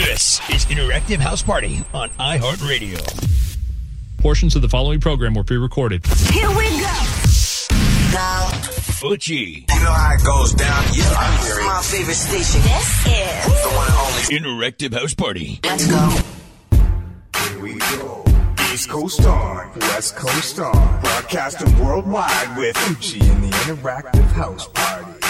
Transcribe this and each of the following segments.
This is Interactive House Party on iHeartRadio. Portions of the following program were pre-recorded. Here we go. eutche. You know how it goes down. Yeah, I'm here. My favorite station. This is The one and only. Interactive House Party. Let's go. Here we go. East Coast on, West Coast on, broadcasting worldwide with eutche in the interactive house party.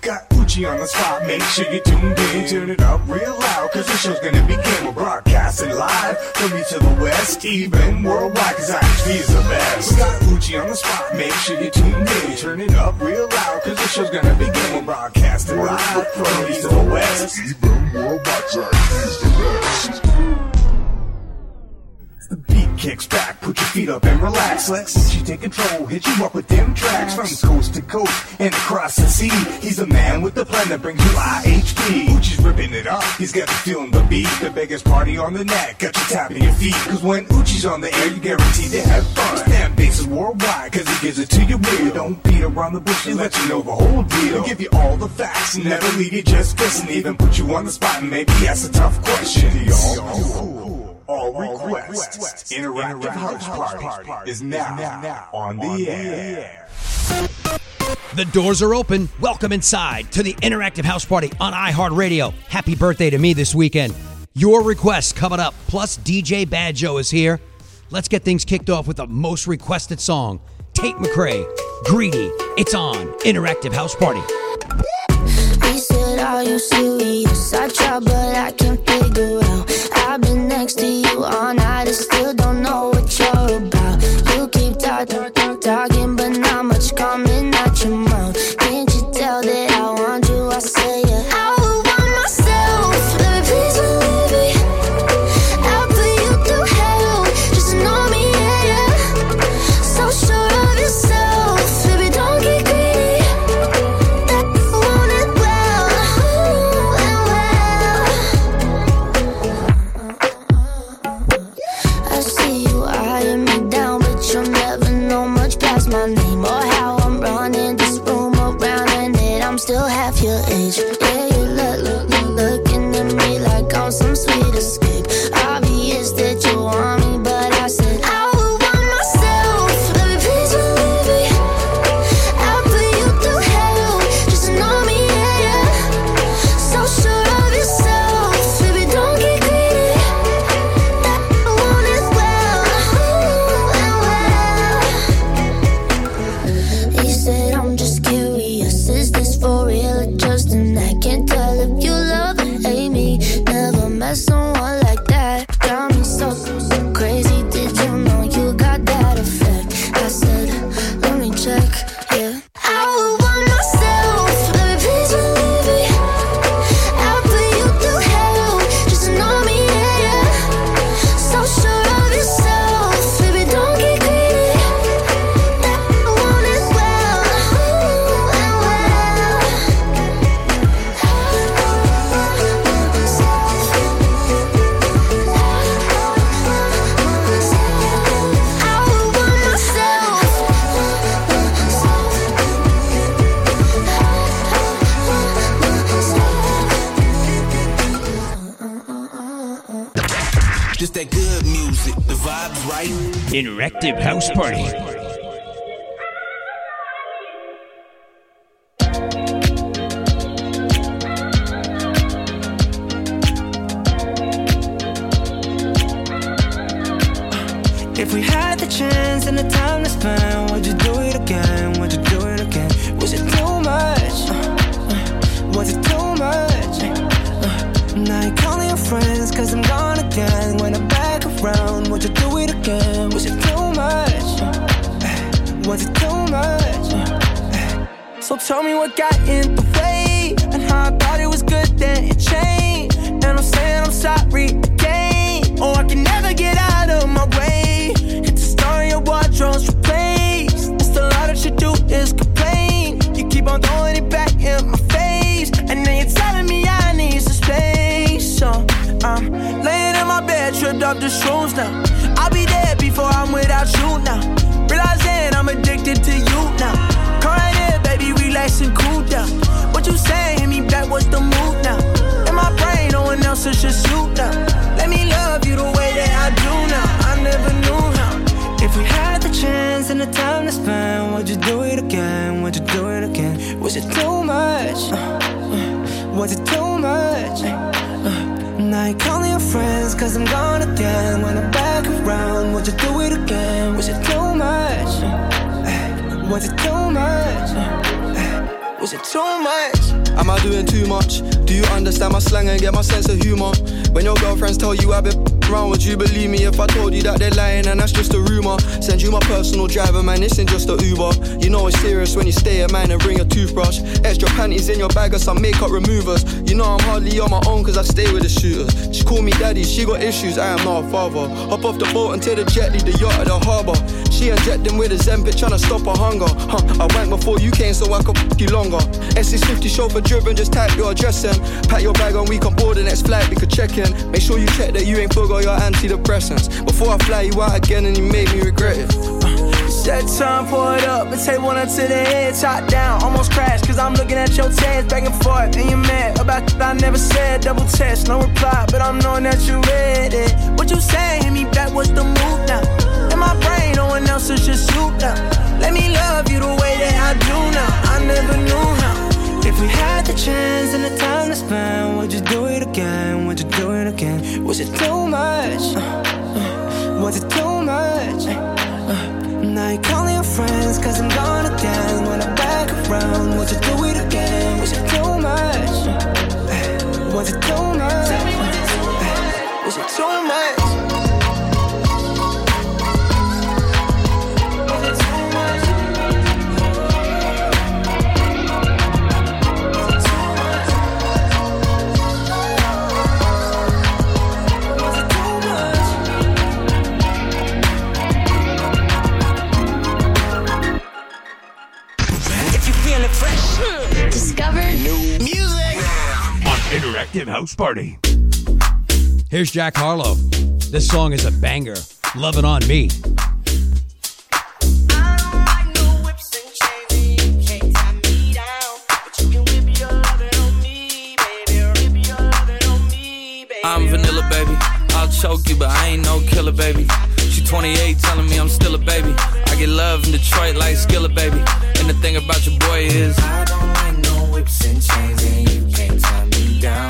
Got eutche on the spot, make sure you tuned in, turn it up real loud, cause the show's gonna begin. We're broadcasting live from east to the west, even worldwide, cause actually is the best. We got eutche on the spot, make sure you tuned in, turn it up real loud, cause the show's gonna begin. We're broadcasting live from east to the west, even worldwide, cause is the best. The beat kicks back, put your feet up and relax. Let eutche take control, hit you up with them tracks from coast to coast and across the sea. He's the man with the plan that brings you IHP. eutche's ripping it up, he's got you feeling the beat. The biggest party on the net, got you tapping your feet. Cause when eutche's on the air, you guaranteed to have fun. Fan base worldwide, cause he gives it to you real. Don't beat around the bush, he lets you know the whole deal. He'll give you all the facts never leave you just guessing. Even put you on the spot and maybe ask a tough question. The all all requests. Interactive House Party is now on the air. The doors are open. Welcome inside to the Interactive House Party on iHeartRadio. Happy birthday to me this weekend. Your requests coming up, plus DJ BadJoe is here. Let's get things kicked off with the most requested song Tate McRae, Greedy. It's on Interactive House Party. Are you serious? I try, but I can't figure out. I've been next to you all night and still don't know what you're about. You keep talking, talking, House Party. Believe me if I told you that they're lying and that's just a rumor? Send you my personal driver, man, this ain't just a Uber. You know it's serious when you stay at mine and bring a toothbrush. Extra panties in your bag or some makeup removers. You know I'm hardly on my own cause I stay with the shooters. She call me daddy, she got issues, I am not a father. Hop off the boat and take the jet, leave the yacht at the harbour. She injecting with Ozempic, trying to stop her hunger. Huh, I went before you came so I could f you longer. S650 chauffeur driven, just type your address in. Pack your bag and we can board the next flight, we could check in. Make sure you check that you ain't forgot your antidepressants. Before I fly you out again and you made me regret it. Set time, pour it up, and take one up to the head, top down, almost crash, cause I'm looking at your tans back and forth, and you're mad about th- I never said, double test, no reply, but I'm knowing that you read it. What you say, hit me back, what's the move now? In my brain, no one else is just you now. Let me love you the way that I do now, I never knew how. If we had the chance and the time to spend, would you do it again? Would you do it again? Was it too much? Uh, uh, was it too much? Uh, now you calling your friends cause I'm gone again When I'm back around, would you do it again? Was it too much? Uh, was it too much? Uh, was it too much? Interactive House Party. Here's Jack Harlow. This song is a banger. Love it on me. I'm vanilla, baby. I'll choke you, but I ain't no killer, baby. She 28, telling me I'm still a baby. I get love in Detroit like Skilla, baby. And the thing about your boy is, I don't like no whips and chains, and you can't tie me down.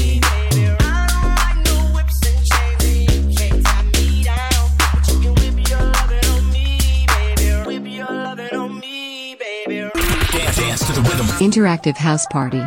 Interactive House Party.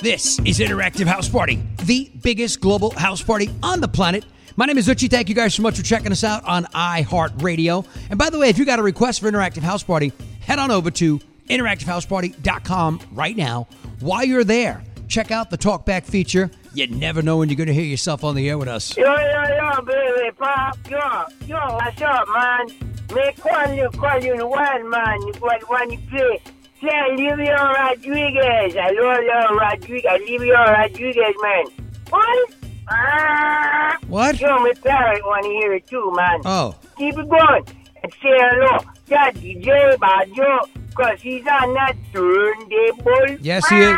This is Interactive House Party, the biggest global house party on the planet. My name is eutche. Thank you guys so much for checking us out on iHeartRadio. And by the way, if you got a request for Interactive House Party, head on over to interactivehouseparty.com right now. While you're there, check out the talkback feature. You never know when you're going to hear yourself on the air with us. Yo, yo, yo, baby, pop, yo, yo, what's up, man? Make one you call you one, man. One you play. Play Olivia Rodrigo. I love Olivia Rodrigo. Olivia Rodrigo, man. What? Ah. What? Yo, my parent want to hear it too, man. Oh. Keep it going. And say hello. That DJ BadJoe, because he's on that turntable. Yes, he is.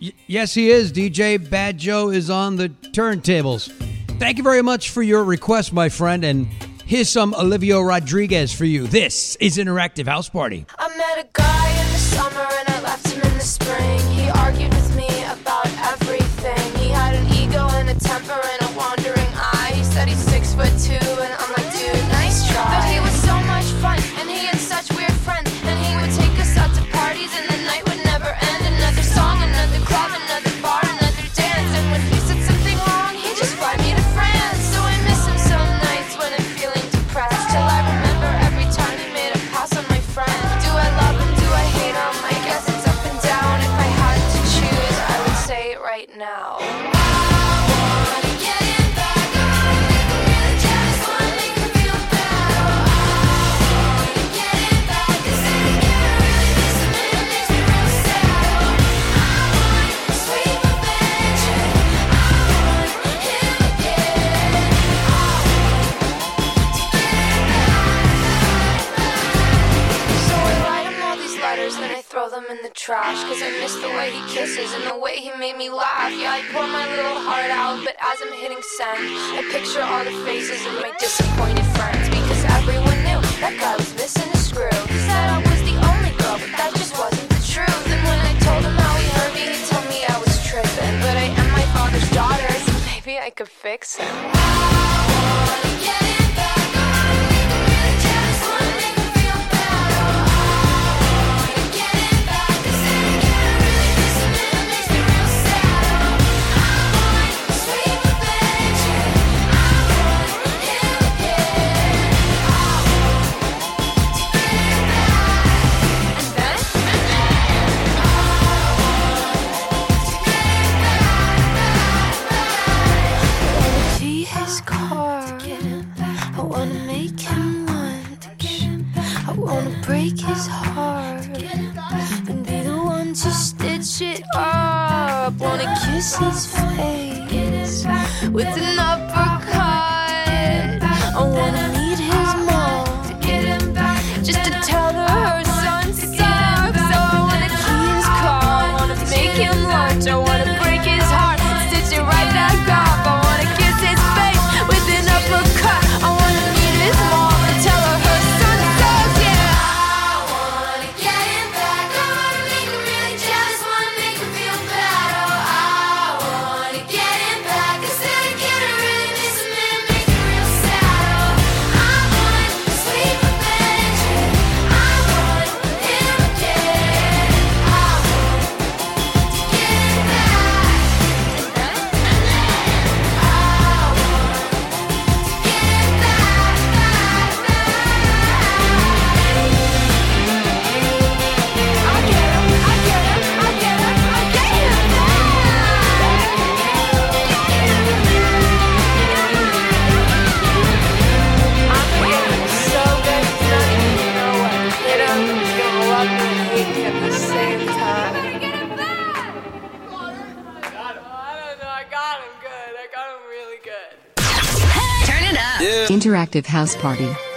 Y- Yes, he is. DJ BadJoe is on the turntables. Thank you very much for your request, my friend. And here's some Olivia Rodrigo for you. This is Interactive House Party. I met a guy in the summer and I left him in the spring. Trash Cause I miss the way he kisses and the way he made me laugh. Yeah, I pour my little heart out, but as I'm hitting send I picture all the faces of my disappointed friends Because everyone knew that guy was missing a screw. He said I was the only girl, but that just wasn't the truth. And when I told him how he hurt me, he told me I was tripping. But I am my father's daughter, so maybe I could fix him House Party.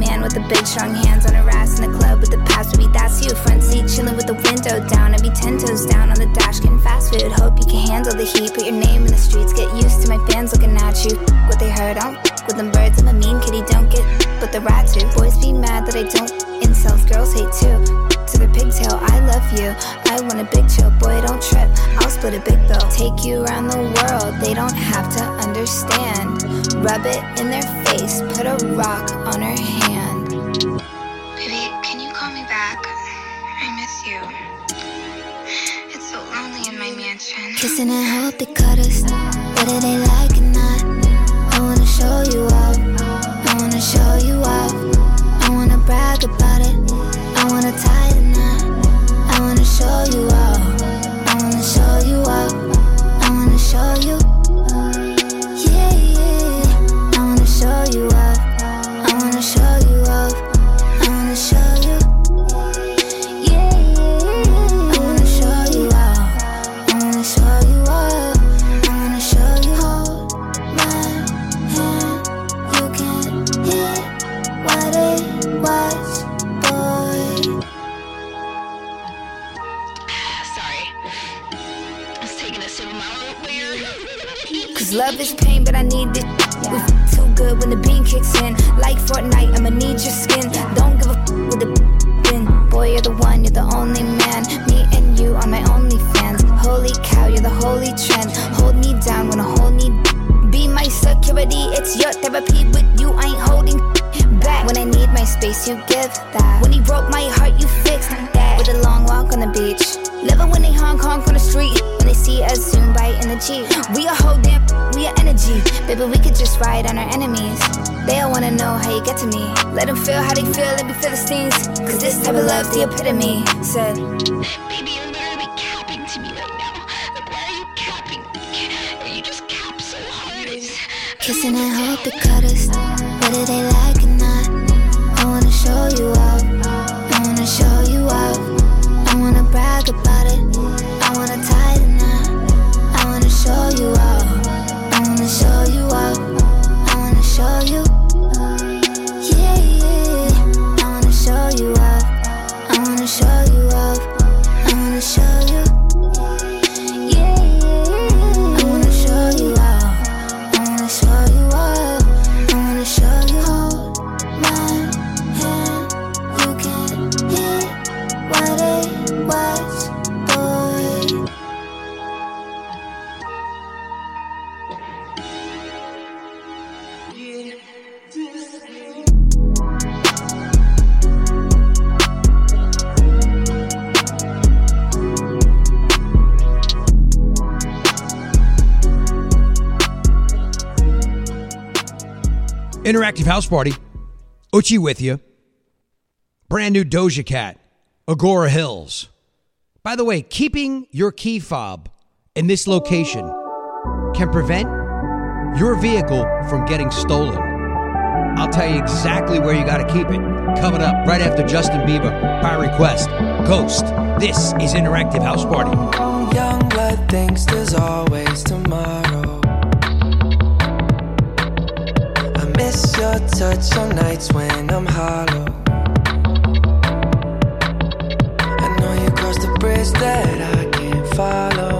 Man with the big strong hands on her ass in the club with the pass? Baby, that's you. Front seat chilling with the window down. I be ten toes down on the dash getting fast food. Hope you can handle the heat. Put your name in the streets. Get used to my fans looking at you. What they heard, I don't with them birds. I'm a mean kitty. Don't get but the rats do. Boys be mad that I don't. Incels, girls hate too. To the pigtail, I love you. I want a big chill, boy, don't trip. I'll split a big bill. Take you around the world, they don't have to understand. Rub it in their face, put a rock on her hand. Baby, can you call me back? I miss you. It's so lonely in my mansion. Kissing and they cut us, whether they like it or not. I wanna show you off. I wanna show you off. I wanna brag about it. I wanna tie the knot. I wanna show you off. Kicks in. Like Fortnite, I'ma need your skin. Don't give a f- with the bin. Boy, you're the one, you're the only man. Me and you are my only fans. Holy cow, you're the holy trend. Hold me down when I hold me. Be my security, it's your therapy. With you, I ain't holding back. When I need my space, you give that. When he broke my heart, you zoom by in the Jeep. We a whole damn, we a energy. Baby, we could just ride on our enemies. They all wanna know how you get to me. Let them feel how they feel, let me feel the stings. Cause this type of love's the epitome. Said, Baby, you're literally capping to me right now. Like, why are you capping? You just cap so hard. Kissing and hope they cut us. Whether they like or not. I wanna show you off. I wanna show you off. I wanna brag about it. Show you off. I wanna show you off. I wanna show you. Interactive House Party. eutche with you. Brand new Doja Cat. Agora Hills. By the way, keeping your key fob in this location can prevent your vehicle from getting stolen. I'll tell you exactly where you got to keep it. Coming up right after Justin Bieber by request. Ghost. This is Interactive House Party. Young blood thinks there's always tomorrow. Miss your touch on nights when I'm hollow. I know you crossed the bridge that I can't follow.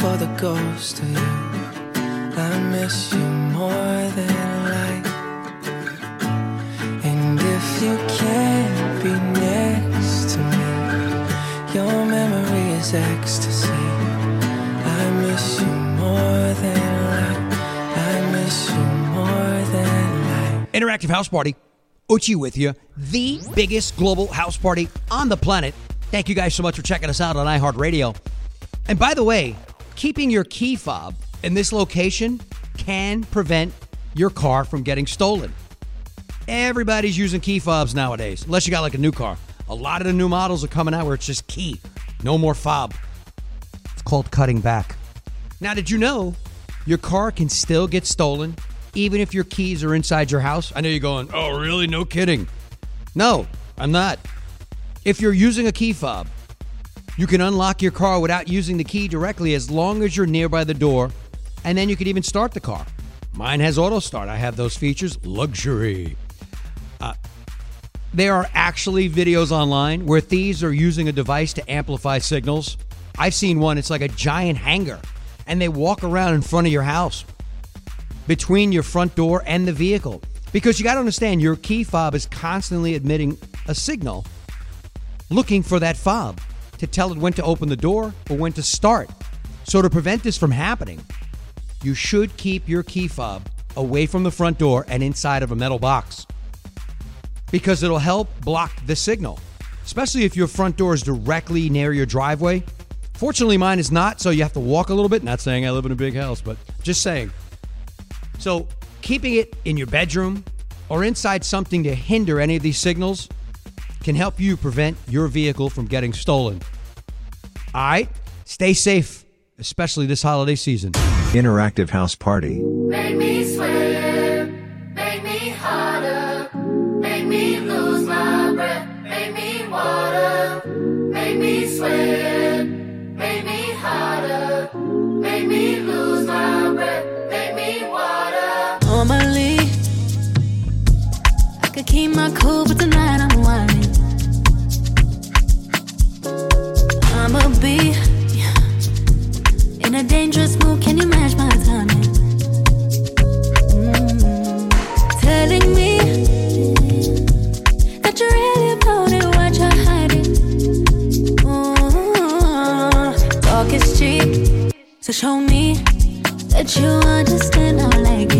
Goes to you. I miss you more than life. And if you can't be next to me, your memory is ecstasy. I miss you more than life. I miss you more than life. Interactive House Party. eutche with you. The biggest global house party on the planet. Thank you guys so much for checking us out on iHeartRadio. And by the way, keeping your key fob in this location can prevent your car from getting stolen. Everybody's using key fobs nowadays, unless you got like a new car. A lot of the new models are coming out where it's just key, no more fob. It's called cutting back. Now, did you know your car can still get stolen even if your keys are inside your house? I know you're going, oh, really? No kidding. No, I'm not. If you're using a key fob, you can unlock your car without using the key directly as long as you're nearby the door, and then you can even start the car. Mine has auto start. I have those features. Luxury. Uh, there are actually videos online where thieves are using a device to amplify signals. I've seen one, it's like a giant hanger, and they walk around in front of your house between your front door and the vehicle. Because you got to understand, your key fob is constantly emitting a signal looking for that fob to tell it when to open the door or when to start. So, to prevent this from happening, you should keep your key fob away from the front door and inside of a metal box because it'll help block the signal, especially if your front door is directly near your driveway. Fortunately, mine is not, so you have to walk a little bit. Not saying I live in a big house, but just saying. So, keeping it in your bedroom or inside something to hinder any of these signals can help you prevent your vehicle from getting stolen. All right? Stay safe, especially this holiday season. Interactive House Party. Make me sweat, make me harder, make me lose my breath, make me water, make me sweat, make me harder, make me lose my breath, make me water. Normally, I could keep my cool, but tonight I'm a dangerous mood. Can you match my timing? Mm. Telling me that you're really about it, what you're hiding. Mm. Talk is cheap, so show me that you understand. I like it.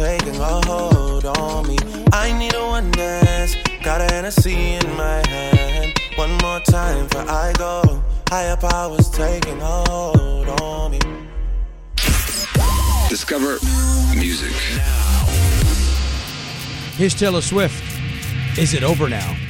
Taking a hold on me. I need a one dance. Got a Hennessy in my hand. One more time before I go. Higher powers taking hold on me. Discover music. Here's Taylor Swift. Is it over now?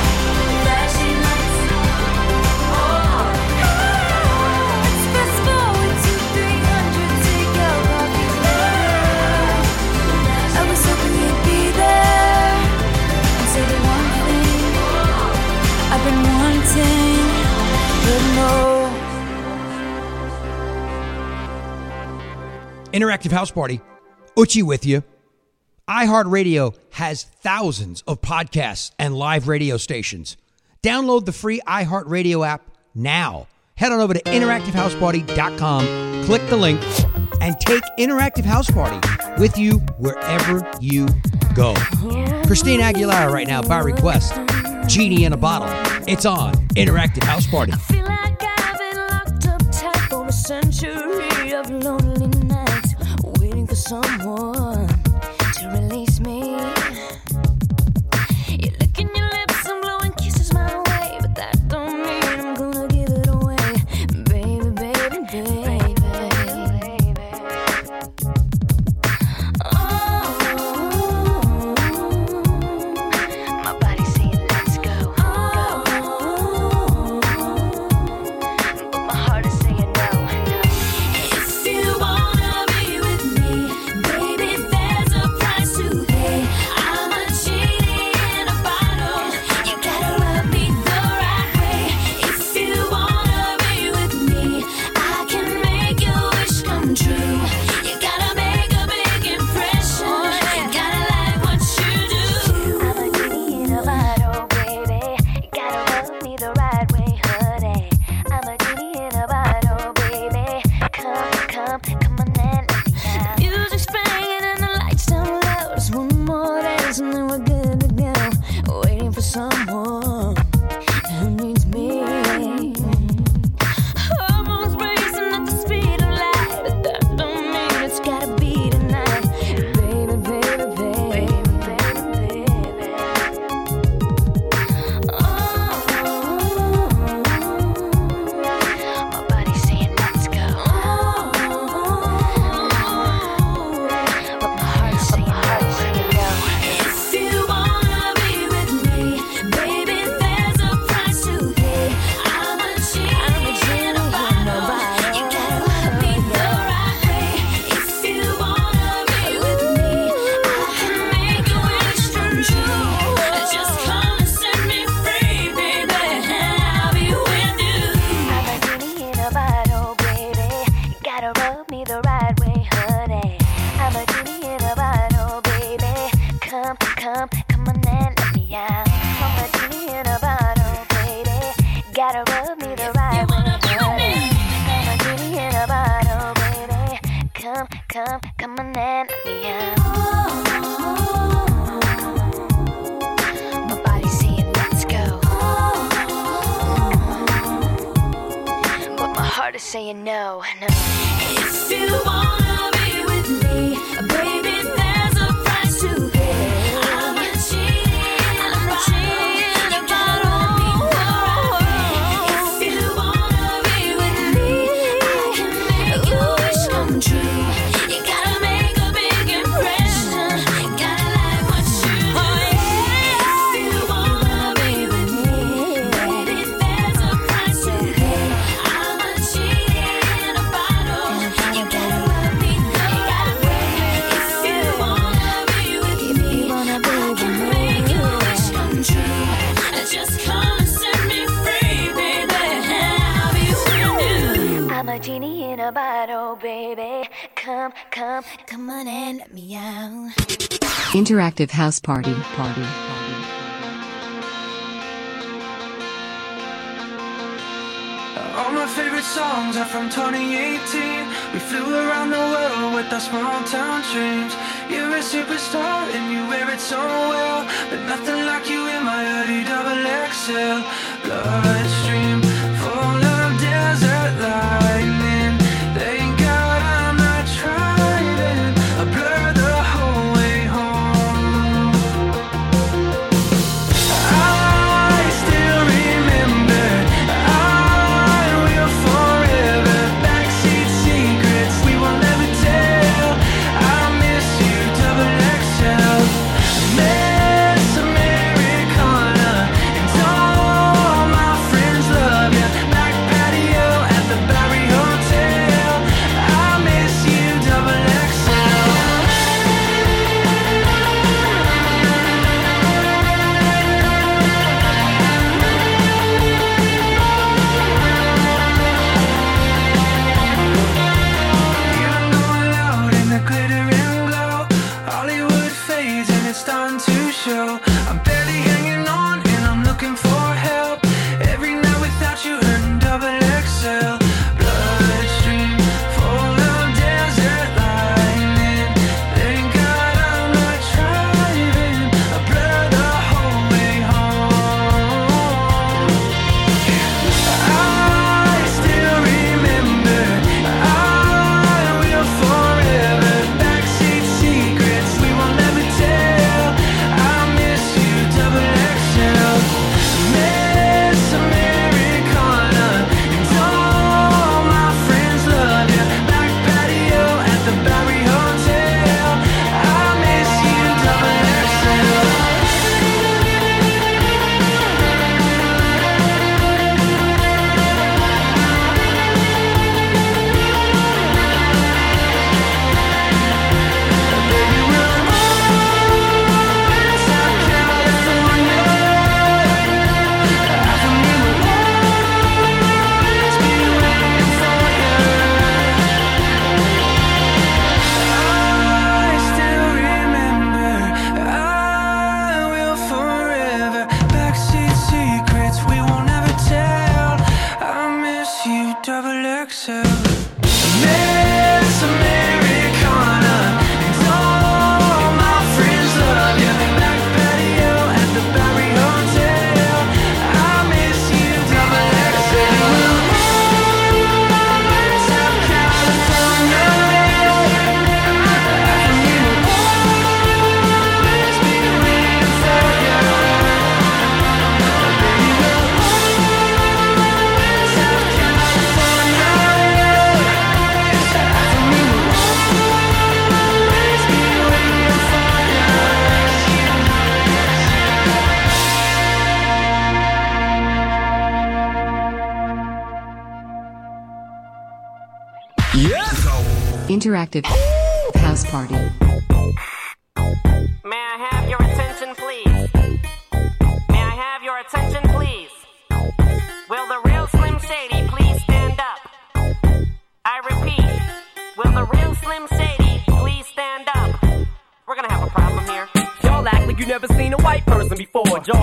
Interactive House Party, Uchi with you. iHeartRadio has thousands of podcasts and live radio stations. Download the free iHeartRadio app now. Head on over to interactivehouseparty.com, click the link, and take Interactive House Party with you wherever you go. Christine Aguilera right now by request. Genie in a Bottle. It's on Interactive House Party. someone Interactive House Party. Party. All my favorite songs are from 2018. We flew around the world with our small town dreams. You're a superstar and you wear it so well. But nothing like you in my hoodie, double XL. Bloodstream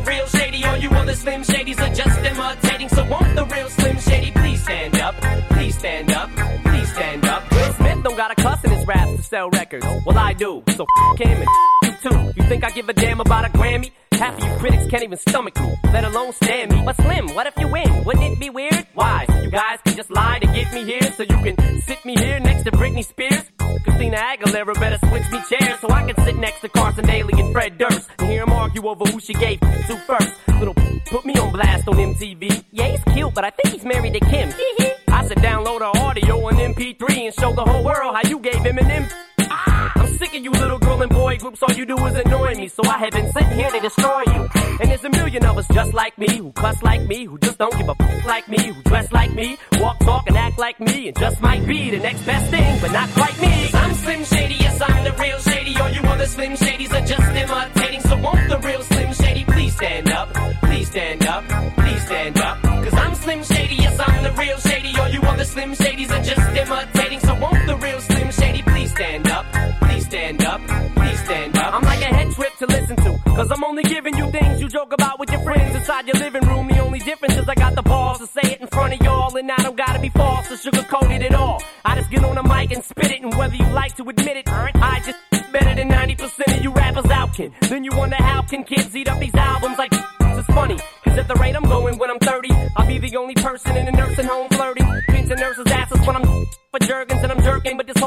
Real Shady. All you other Slim Shadys are just imitating. So won't the real Slim Shady please stand up? Please stand up, please stand up. Will Smith don't got a cuss in his raps to sell records. Well, I do. So f him and you too. You think I give a damn about a Grammy? Half of you critics can't even stomach me, let alone stand me. But Slim, what if you win? Wouldn't it be weird? Why? You guys can just lie to get me here so you can sit me here next to Britney Spears? Christina Aguilera better switch me chairs so I can sit next to Carson Daly and Fred Durst and hear them argue over who she gave to first. Little put me on blast on MTV. Yeah, he's cute, but I think he's married to Kim. I said download our audio on MP3 and show the whole world how you gave him an M. Sick of you little girl and boy groups, all you do is annoy me. So I have been sitting here to destroy you. And there's a million of us just like me, who cuss like me, who just don't give a f like me, who dress like me, walk, talk, and act like me, and just might be the next best thing, but not quite me. I'm Slim Shady, yes, I'm the real Shady. All you other Slim Shadys are just imitating. So won't the real Slim Shady please stand up? Please stand up, please stand up. Cause I'm Slim Shady, yes, I'm the real Shady. All you other Slim Shadys Cause I'm only giving you things you joke about with your friends inside your living room. The only difference is I got the balls to say it in front of y'all. And I don't gotta be false or sugarcoat it at all. I just get on the mic and spit it. And whether you like to admit it, I just better than 90% of you rappers out, kid. Then you wonder how can kids eat up these albums like it's funny. Cause at the rate I'm going when I'm 30, I'll be the only person in a nursing home flirting. Pinching nurses' asses when I'm for jerkins and I'm jerking. But this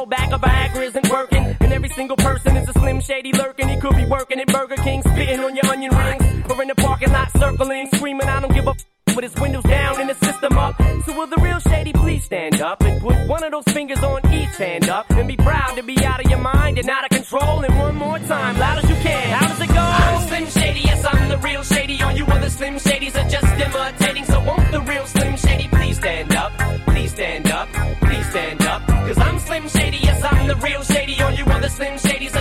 shady lurking. He could be working at Burger King, spitting on your onion rings. Or in the parking lot circling, screaming, I don't give a f- with his windows down and his system up. So will the real shady please stand up and put one of those fingers on each hand up and be proud to be out of your mind and out of control. And one more time, loud as you can. How does it go? I'm Slim Shady, yes, I'm the real shady. All you other Slim Shadys are just imitating. So won't the real Slim Shady please stand up? Please stand up, please stand up. Cause I'm Slim Shady, yes, I'm the real shady. All you other Slim Shadys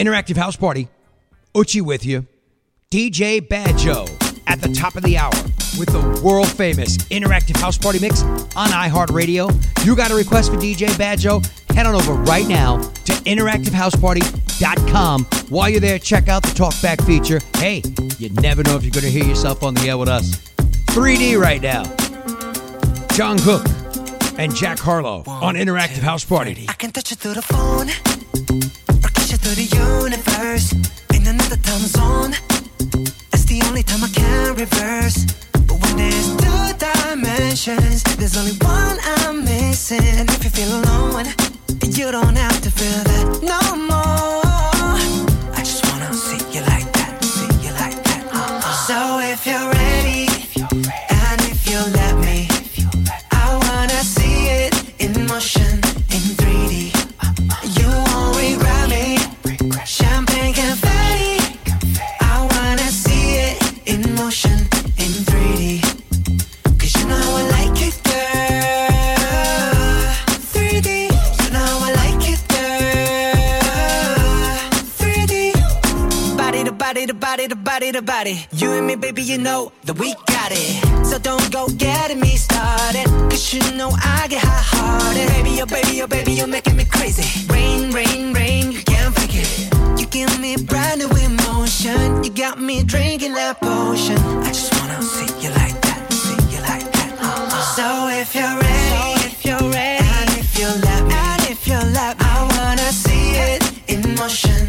Interactive House Party. Uchi with you. DJ Badjo at the top of the hour with the world famous Interactive House Party mix on iHeartRadio. You got a request for DJ Badjo? Head on over right now to interactivehouseparty.com. While you're there, check out the talkback feature. Hey, you never know if you're going to hear yourself on the air with us. 3D right now. John Cook and Jack Harlow on Interactive House Party. I can touch you through the phone kiss through the universe in another time zone. That's the only time I can reverse. But when there's two dimensions, there's only one I'm missing. And if you feel alone, you don't have to feel that no more. I just wanna see you like that, see you like that. uh-uh. So if you're ready, body to body. You and me, baby, you know that we got it. So don't go getting me started. Cause you know I get hot hearted. Baby, oh baby, oh baby, you're making me crazy. Rain, rain, rain, you can't fake it. You give me brand new emotion. You got me drinking that potion. I just wanna see you like that, see you like that. uh-uh. So if you're ready, if you're ready, and if you let me, and if you let me, I wanna see it in motion,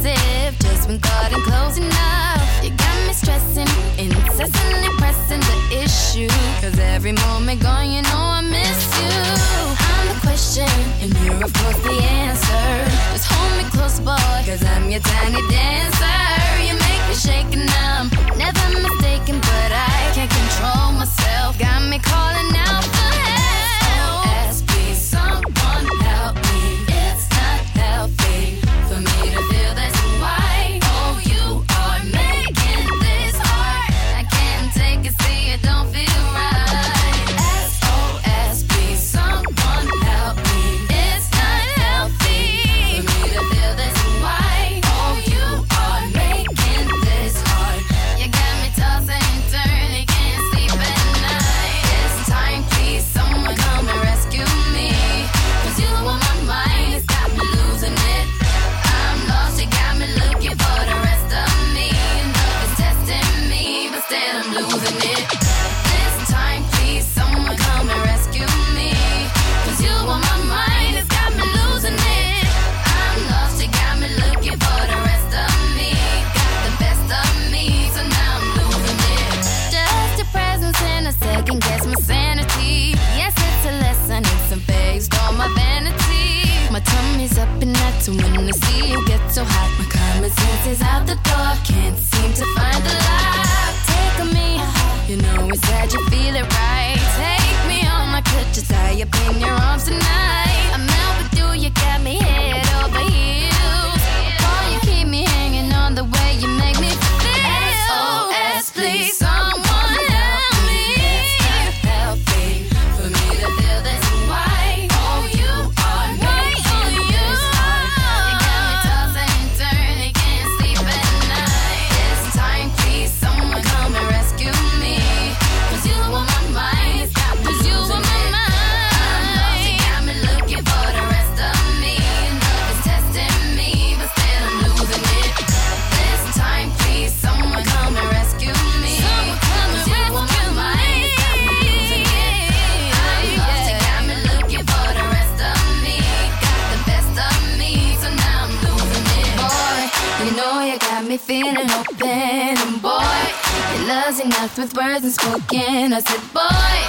obsessive. Just when thought in close enough, you got me stressing, incessantly pressing the issue. Cause every moment gone, you know I miss you. I'm the question, and you're of course the answer. Just hold me close, boy, cause I'm your tiny dancer. You make me shake and I'm never mistaken, but I can't control myself. Got me calling out. With words unspoken. I said, boy,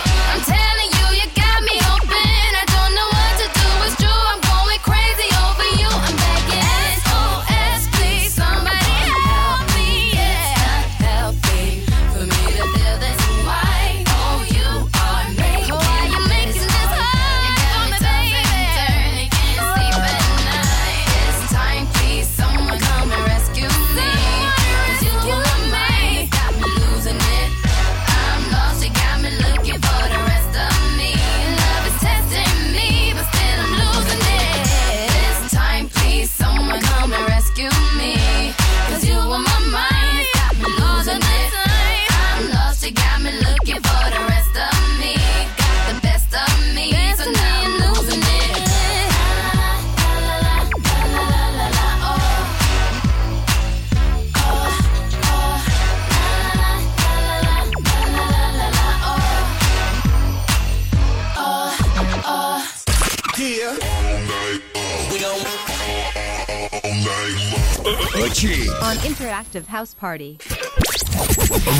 Interactive House Party.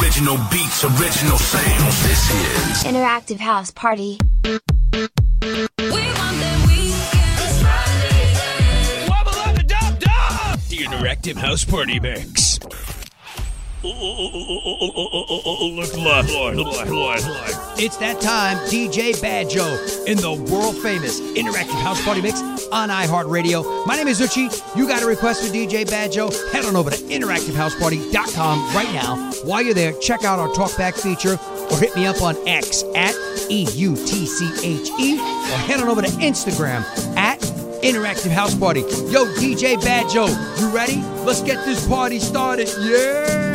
Original beats, original sounds. This is Interactive House Party. We want the weekend. Wobble up the dub, dub! The Interactive House Party Mix. It's that time, DJ Badjo in the world famous Interactive House Party Mix on iHeartRadio. My name is Uchi. You got a request for DJ Badjo? Head on over to interactivehouseparty.com right now. While you're there, check out our talkback feature or hit me up on X at E U T C H E or head on over to Instagram at Interactive House Party. Yo, DJ Badjo, you ready? Let's get this party started. Yeah,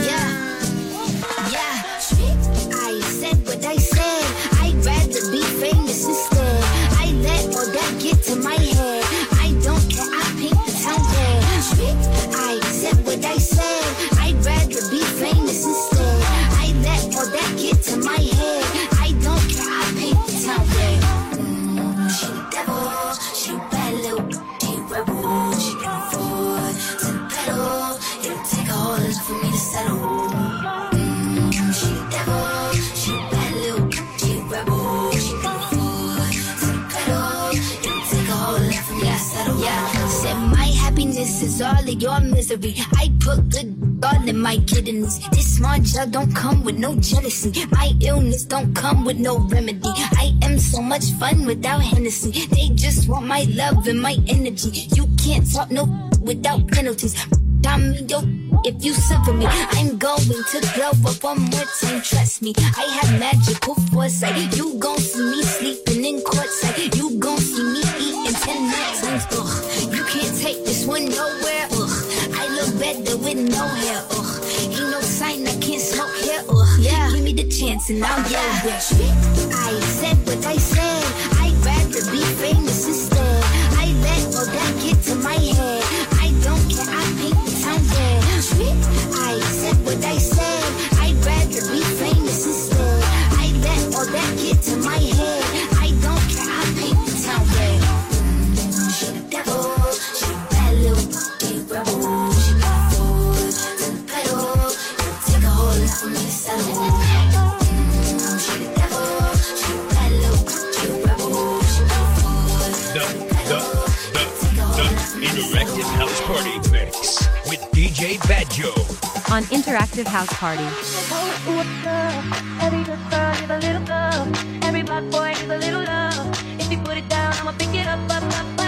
all of your misery. I put good all in my kidneys. This small jug don't come with no jealousy. My illness don't come with no remedy. I am so much fun without Hennessy. They just want my love and my energy. You can't talk no without penalties. Me yo if you suffer me. I'm going to glow up one more time. Trust me, I have magical foresight. You gon' see me sleeping in courtside. You gon' see me eating ten more. Ugh, you can't take this one nowhere. Ugh, I look better with no hair. Ugh, ain't no sign I can't smoke here. Ugh, yeah, give me the chance and I'll yeah. go there. I said what I said. I'd rather be famous instead. I let all that get to my head. I don't care. I paint the town red. I said what I said. DJ BadJoe on Interactive House Party. Every black boy needs a little love. If you put it down, I'ma pick it up, up, up, up.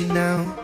you now.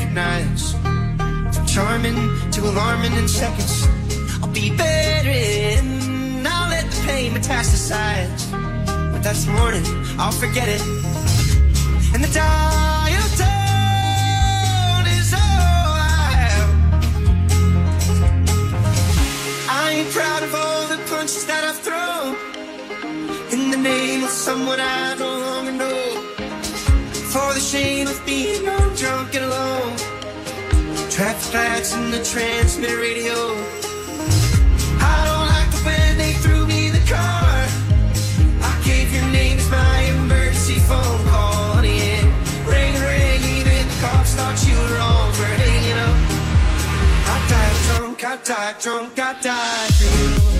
recognize. From charming to alarming in seconds, I'll be bedridden. I'll let the pain metastasize. But that's morning, I'll forget it. And the dial tone is all I have. I ain't proud of all the punches that I've thrown in the name of someone I know shame of being young, drunk and alone. Traffic lights and the transmitter radio. I don't like the way they threw me the car. I gave your name as my emergency phone call, honey. And ring, ring, even the cops thought you were wrong for hanging up. I died drunk, I died drunk, I died for you.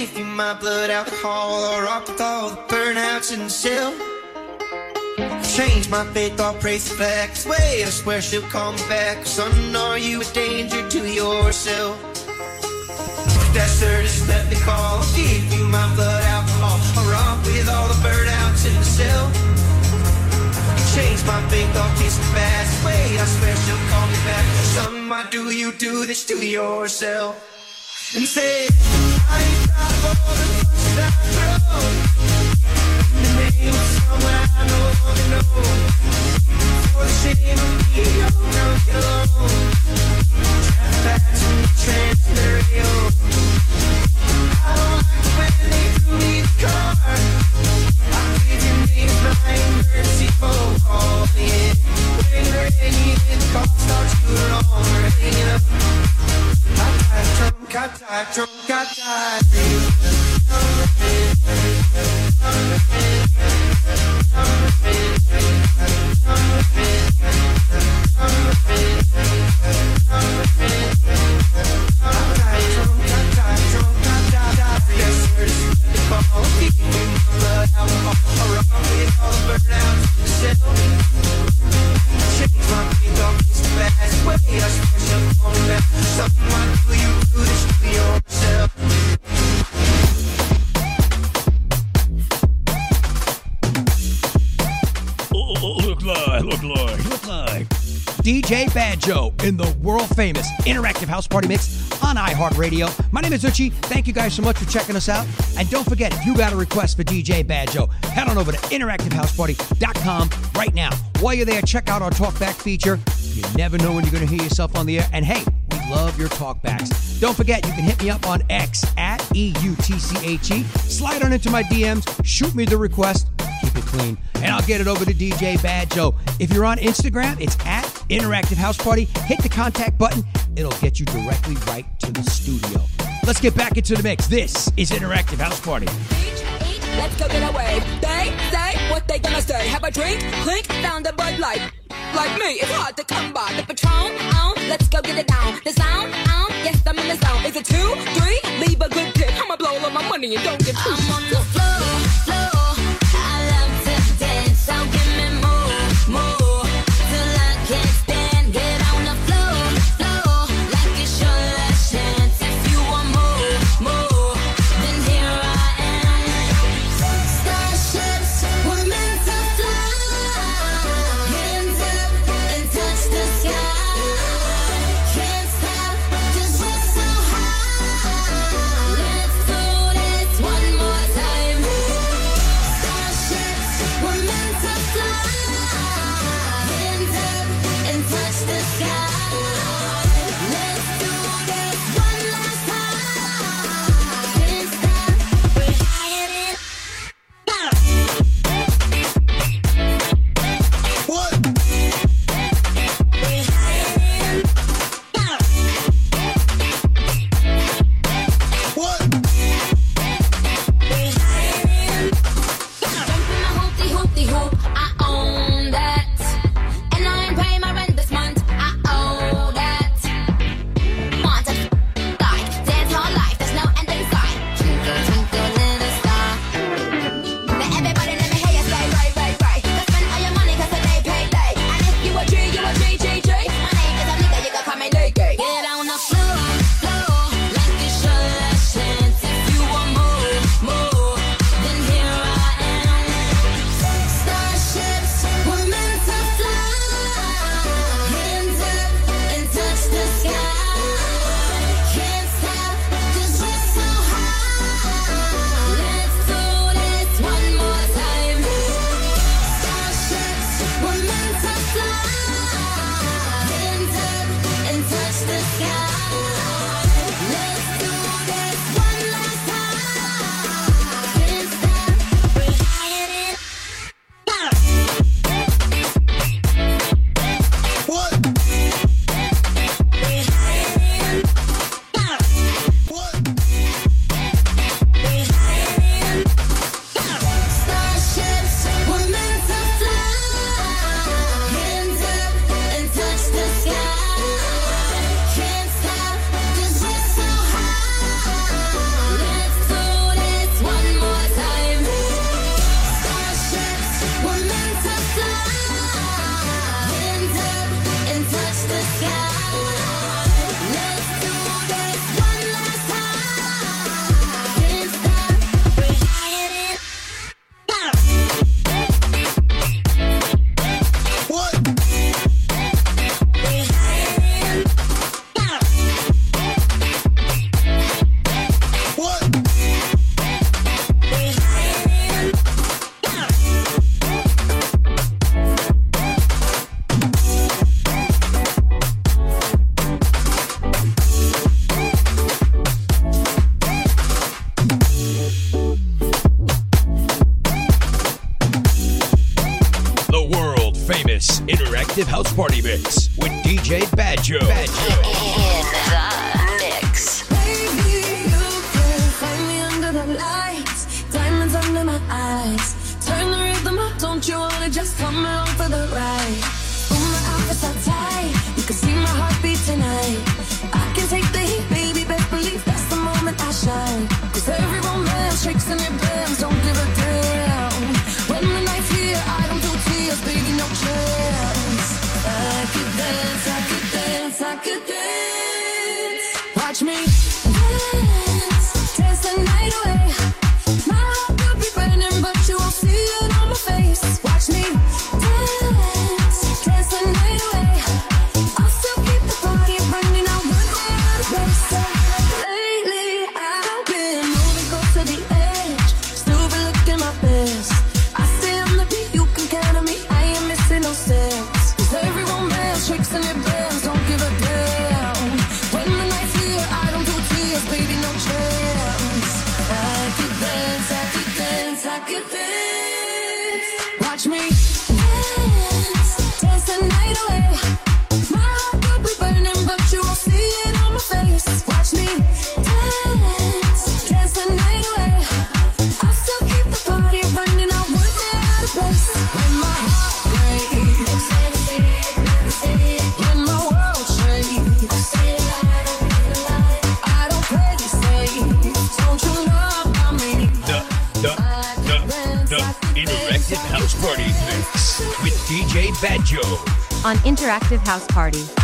gave you my blood alcohol. I rocked with all the burnouts in the cell. Change my faith, I'll praise the flag. This way, I swear she'll come back. Son, are you a danger to yourself? That just let me call. Give you my blood alcohol. I rock with all the burnouts in the cell. Change my faith, I'll kiss the fast way. I swear she'll call me back. Son, why do you do this to yourself? And say, I ain't of all the punches I throw. The name of someone I no longer know. For the shame of young, drunk and alone. Trapped back to the transmitter I died drunk, I famous Interactive House Party Mix on iHeartRadio. My name is eutche. Thank you guys so much for checking us out. And don't forget, if you got a request for DJ BadJoe, head on over to interactivehouseparty.com right now. While you're there, check out our talkback feature. You never know when you're going to hear yourself on the air. And hey, we love your talkbacks. Don't forget, you can hit me up on X at E U T C H E. Slide on into my DMs, shoot me the request, keep it clean, and I'll get it over to DJ BadJoe. If you're on Instagram, it's at Interactive House Party. Hit the contact button, it'll get you directly right to the studio. Let's get back into the mix. This is Interactive House Party. Let's go get away. They say what they gonna say. Have a drink, clink, found a Bud Light. Like me, it's hard to come by. The Patron, on, let's go get it down. The sound, on, yes, I'm in the zone. Is it two, three? Leave a good tip. I'ma blow all my money and don't get too I'm on the floor, floor. I love to dance, so give house party.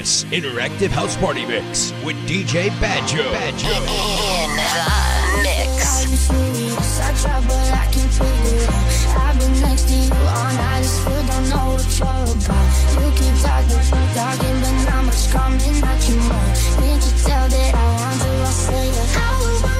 this interactive house party mix with DJ BadJoe. BadJoe. In the mix. I've been next to you all night. I still don't know what you're about. You keep talking, talking, but not much coming out. Can't you tell that I want to? I say I want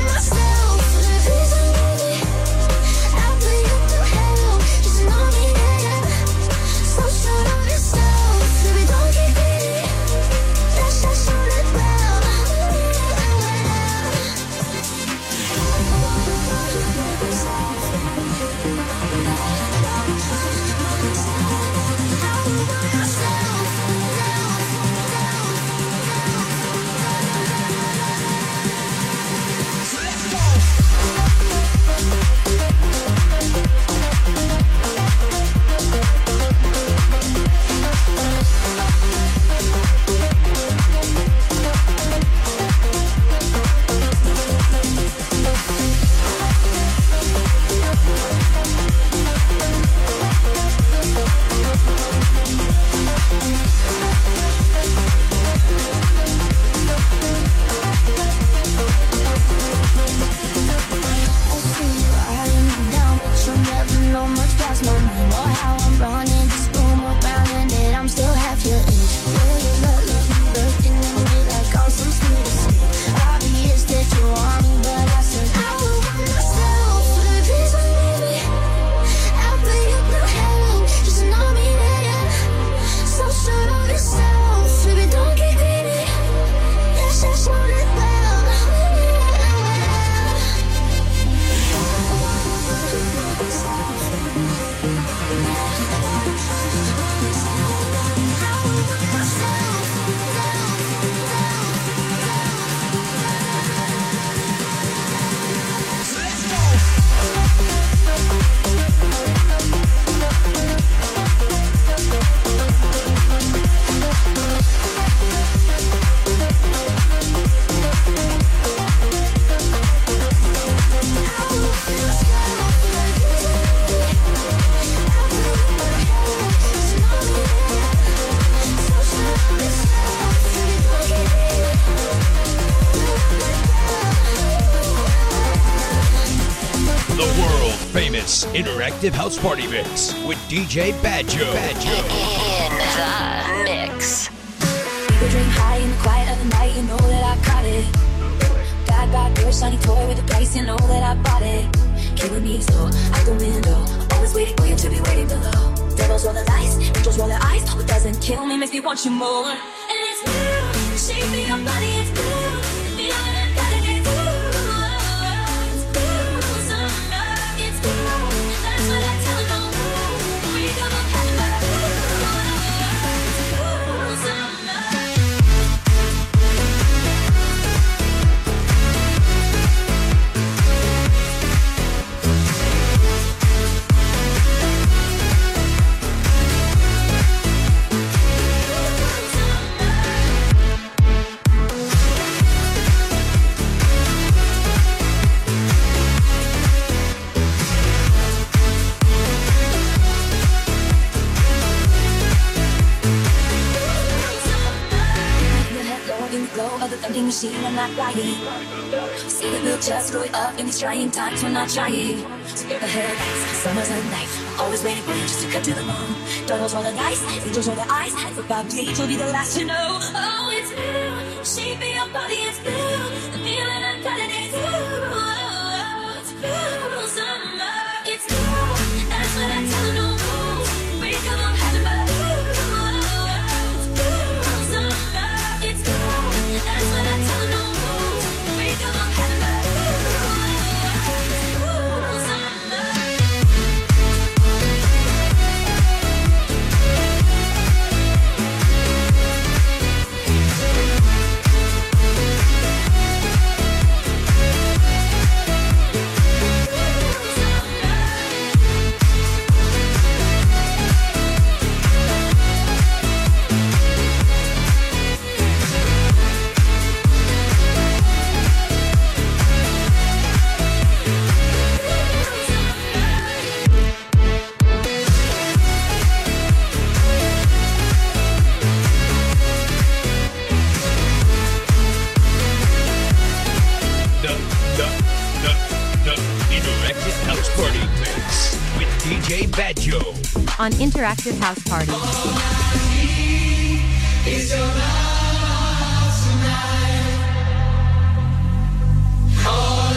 Mix. Interactive House Party Mix with DJ BadJoe. BadJoe. In the mix. We dream high in the quiet of the night, you know that I caught it. Bad, bad girl, shiny toy with a price, you know that I bought it. Killing me slow, out the window. Always waiting for you to be waiting below. Devils roll the dice, angels roll their eyes. What doesn't kill me makes me want you more. And it's blue, shape me your body, it's blue. Not lying. See the we'll just blow it up in these trying times, we're not trying. The headlights, summer's a night. Always waiting for you just to cut to the moon. Donuts roll the dice, angels roll their eyes. For probably will be the last to know. Oh, it's blue, shape of your body, it's blue. The feeling I'm cutting it DJ BadJoe. on Interactive House Party. Is your love tonight? All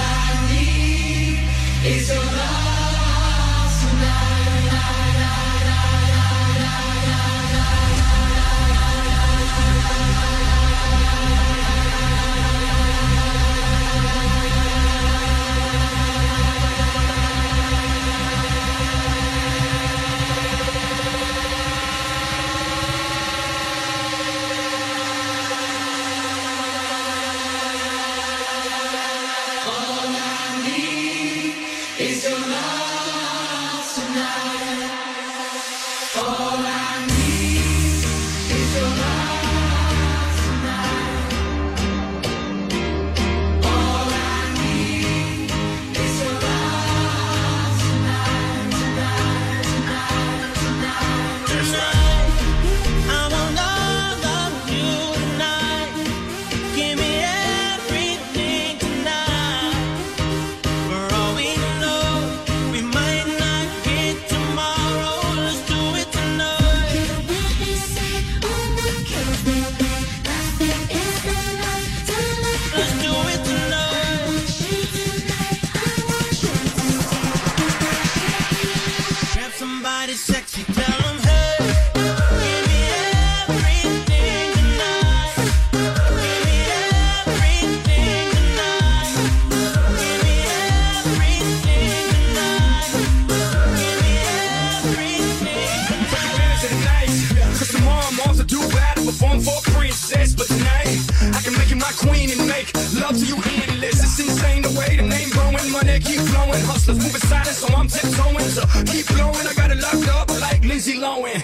flowing. Hustlers moving silent, so I'm tiptoeing. So keep blowing, I got it locked up like Lindsay Lohan.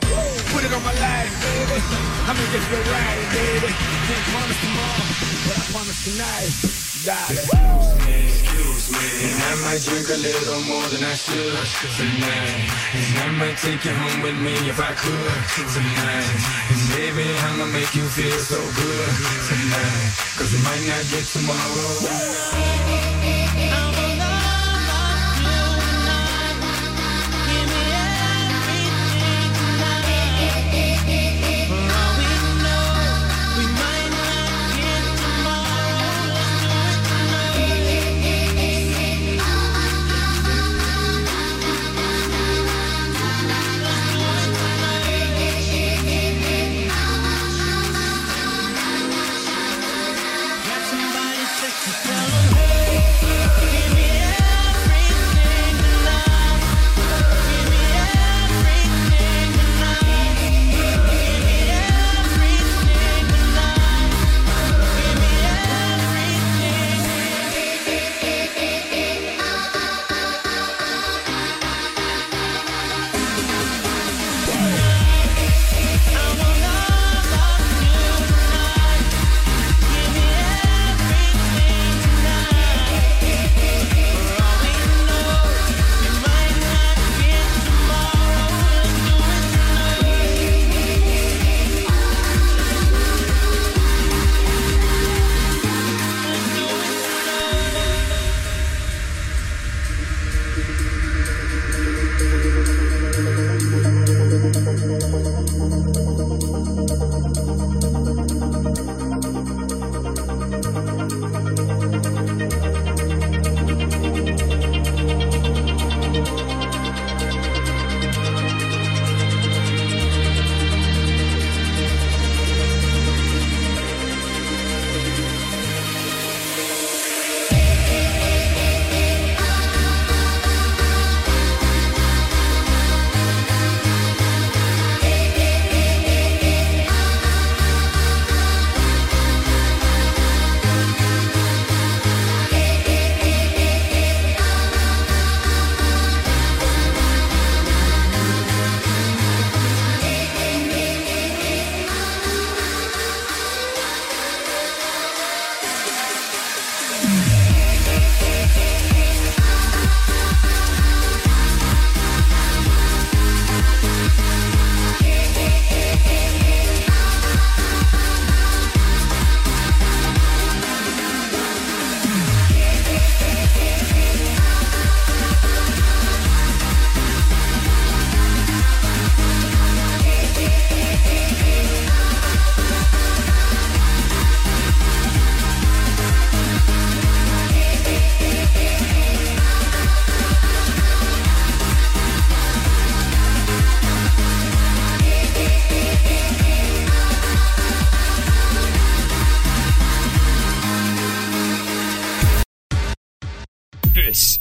Put it on my life, baby. I make it feel right, baby. Can't promise tomorrow, but I promise tonight. Darling. Excuse me, and I might drink a little more than I should tonight. And I might take you home with me if I could tonight. And baby, I'ma make you feel so good tonight. Cause we might not get tomorrow.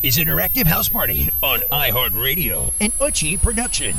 Is Interactive House Party on iHeartRadio, an eutche production.